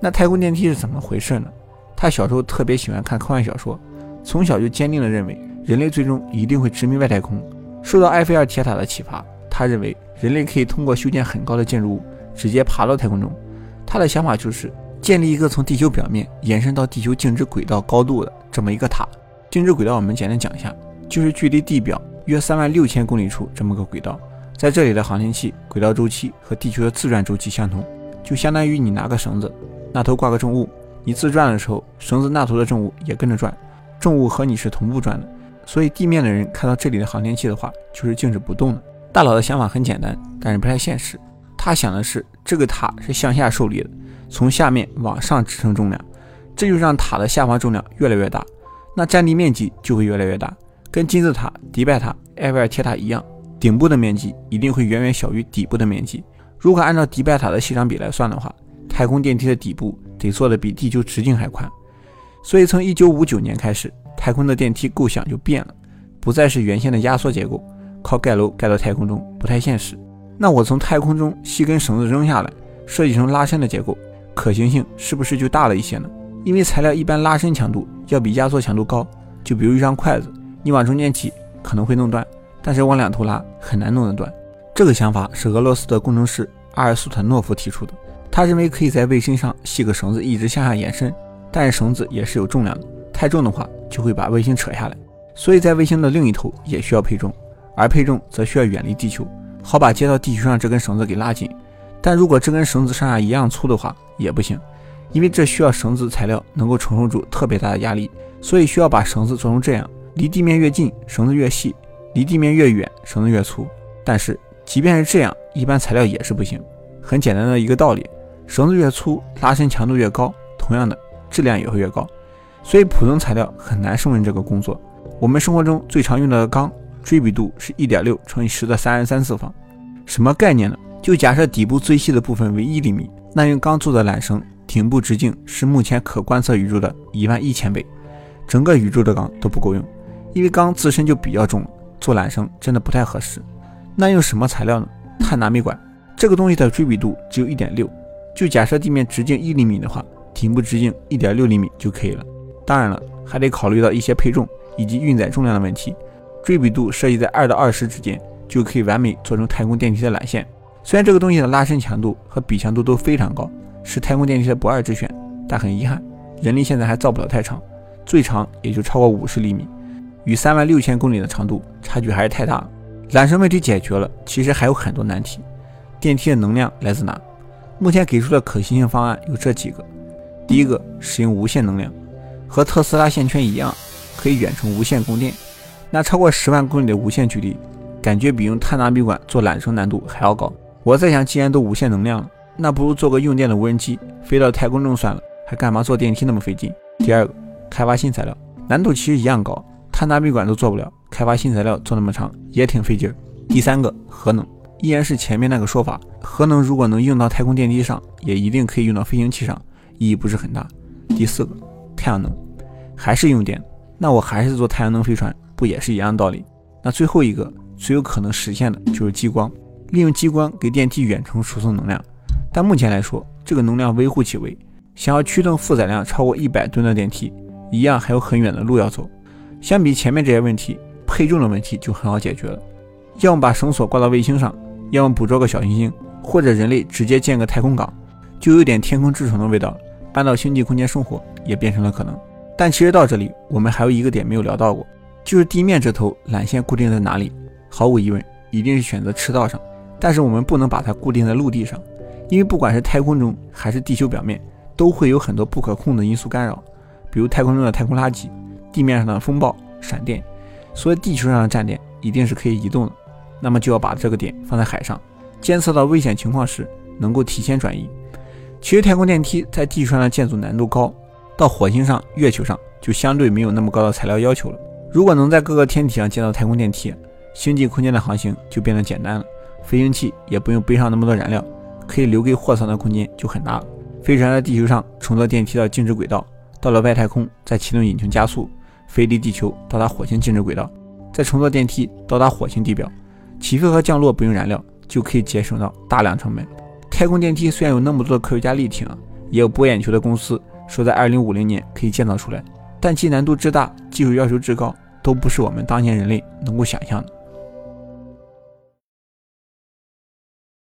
那太空电梯是怎么回事呢？他小时候特别喜欢看科幻小说，从小就坚定地认为人类最终一定会殖民外太空。受到埃菲尔铁塔的启发，他认为人类可以通过修建很高的建筑物，直接爬到太空中。他的想法就是建立一个从地球表面延伸到地球静止轨道高度的这么一个塔。静止轨道我们简单讲一下，就是距离地表约三万六千公里处这么个轨道。在这里的航天器轨道周期和地球的自转周期相同，就相当于你拿个绳子，那头挂个重物，你自转的时候，绳子那头的重物也跟着转，重物和你是同步转的。所以地面的人看到这里的航天器的话，就是静止不动的。大佬的想法很简单，但是不太现实。他想的是这个塔是向下受力的，从下面往上支撑重量，这就让塔的下方重量越来越大，那占地面积就会越来越大，跟金字塔、迪拜塔、埃菲尔铁塔一样。顶部的面积一定会远远小于底部的面积。如果按照迪拜塔的细长比来算的话，太空电梯的底部得做的比地球直径还宽。所以从1959年开始，太空的电梯构想就变了，不再是原先的压缩结构，靠盖楼盖到太空中不太现实。那我从太空中系根绳子扔下来，设计成拉伸的结构，可行性是不是就大了一些呢？因为材料一般拉伸强度要比压缩强度高。就比如一双筷子，你往中间挤可能会弄断。但是往两头拉很难弄得断。这个想法是俄罗斯的工程师阿尔苏特诺夫提出的。他认为可以在卫星上系个绳子一直向下延伸，但是绳子也是有重量的，太重的话就会把卫星扯下来。所以在卫星的另一头也需要配重，而配重则需要远离地球，好把接到地球上这根绳子给拉紧。但如果这根绳子上下一样粗的话也不行，因为这需要绳子材料能够承受住特别大的压力，所以需要把绳子做成这样，离地面越近，绳子越细。离地面越远，绳子越粗。但是，即便是这样，一般材料也是不行。很简单的一个道理，绳子越粗，拉伸强度越高，同样的质量也会越高。所以，普通材料很难胜任这个工作。我们生活中最常用的钢，锥比度是一点六乘以十的三十三次方。什么概念呢？就假设底部最细的部分为一厘米，那用钢做的缆绳顶部直径是目前可观测宇宙的一万一千倍。整个宇宙的钢都不够用，因为钢自身就比较重。做缆绳真的不太合适，那用什么材料呢？碳纳米管这个东西的锥比度只有一点六，就假设地面直径一厘米的话，顶部直径一点六厘米就可以了。当然了，还得考虑到一些配重以及运载重量的问题。锥比度设计在二到二十之间，就可以完美做成太空电梯的缆线。虽然这个东西的拉伸强度和比强度都非常高，是太空电梯的不二之选，但很遗憾，人力现在还造不了太长，最长也就超过五十厘米。与三万六千公里的长度差距还是太大了。缆绳问题解决了，其实还有很多难题。电梯的能量来自哪？目前给出的可行性方案有这几个：第一个，使用无线能量，和特斯拉线圈一样，可以远程无线供电。那超过十万公里的无线距离，感觉比用碳纳米管做缆绳难度还要高。我在想，既然都无线能量了，那不如做个用电的无人机，飞到太空中算了，还干嘛坐电梯那么费劲？第二个，开发新材料，难度其实一样高。碳纳米管都做不了，开发新材料做那么长也挺费劲。第三个，核能依然是前面那个说法，核能如果能用到太空电梯上，也一定可以用到飞行器上，意义不是很大。第四个，太阳能还是用电，那我还是做太阳能飞船，不也是一样道理？那最后一个最有可能实现的就是激光，利用激光给电梯远程输送能量，但目前来说，这个能量微乎其微，想要驱动负载量超过一百吨的电梯，一样还有很远的路要走。相比前面这些问题，配重的问题就很好解决了。要么把绳索挂到卫星上，要么捕捉个小行星，或者人类直接建个太空港，就有点天空之城的味道。搬到星际空间生活也变成了可能。但其实到这里，我们还有一个点没有聊到过，就是地面这头缆线固定在哪里？毫无疑问，一定是选择赤道上。但是我们不能把它固定在陆地上，因为不管是太空中还是地球表面，都会有很多不可控的因素干扰，比如太空中的太空垃圾。地面上的风暴、闪电，所以地球上的站点一定是可以移动的。那么就要把这个点放在海上，监测到危险情况时能够提前转移。其实太空电梯在地球上的建筑难度高，到火星上、月球上就相对没有那么高的材料要求了。如果能在各个天体上建造太空电梯，星际空间的航行就变得简单了，飞行器也不用背上那么多燃料，可以留给货舱的空间就很大了。飞船在地球上乘坐电梯到静止轨道，到了外太空再启动引擎加速。飞离地球，到达火星静止轨道，再乘坐电梯到达火星地表，起飞和降落不用燃料，就可以节省到大量成本。太空电梯虽然有那么多的科学家力挺，也有博眼球的公司说在二零五零年可以建造出来，但其难度之大，技术要求之高，都不是我们当前人类能够想象的。